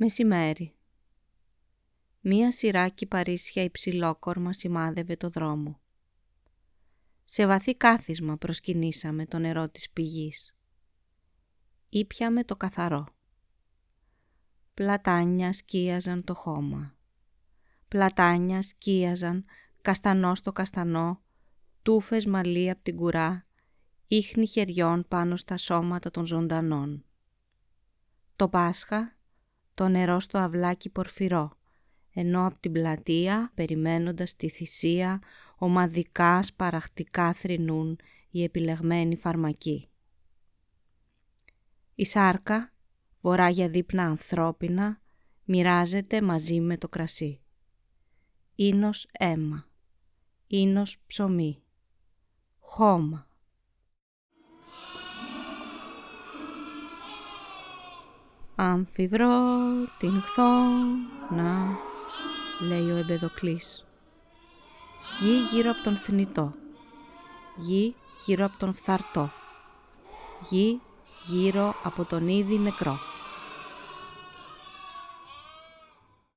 Μεσημέρι. Μία σειράκι παρίσια υψηλόκορμα σημάδευε το δρόμο. Σε βαθύ κάθισμα προσκυνήσαμε το νερό της πηγής. Ήπιαμε το καθαρό. Πλατάνια σκίαζαν το χώμα. Πλατάνια σκίαζαν καστανό στο καστανό, τούφες μαλλί από την κουρά, ίχνη χεριών πάνω στα σώματα των ζωντανών. Το Πάσχα, το νερό στο αυλάκι πορφυρό, ενώ από την πλατεία, περιμένοντας τη θυσία, ομαδικά σπαραχτικά θρυνούν οι επιλεγμένοι φαρμακοί. Η σάρκα, βορρά δείπνα ανθρώπινα, μοιράζεται μαζί με το κρασί. Ίνος αίμα, ίνος ψωμί, χώμα. Αμφιβρώ την χθόνα, λέει ο Εμπεδοκλής. Γη γύρω από τον θνητό, γη γύρω από τον φθαρτό, γη γύρω από τον ήδη νεκρό.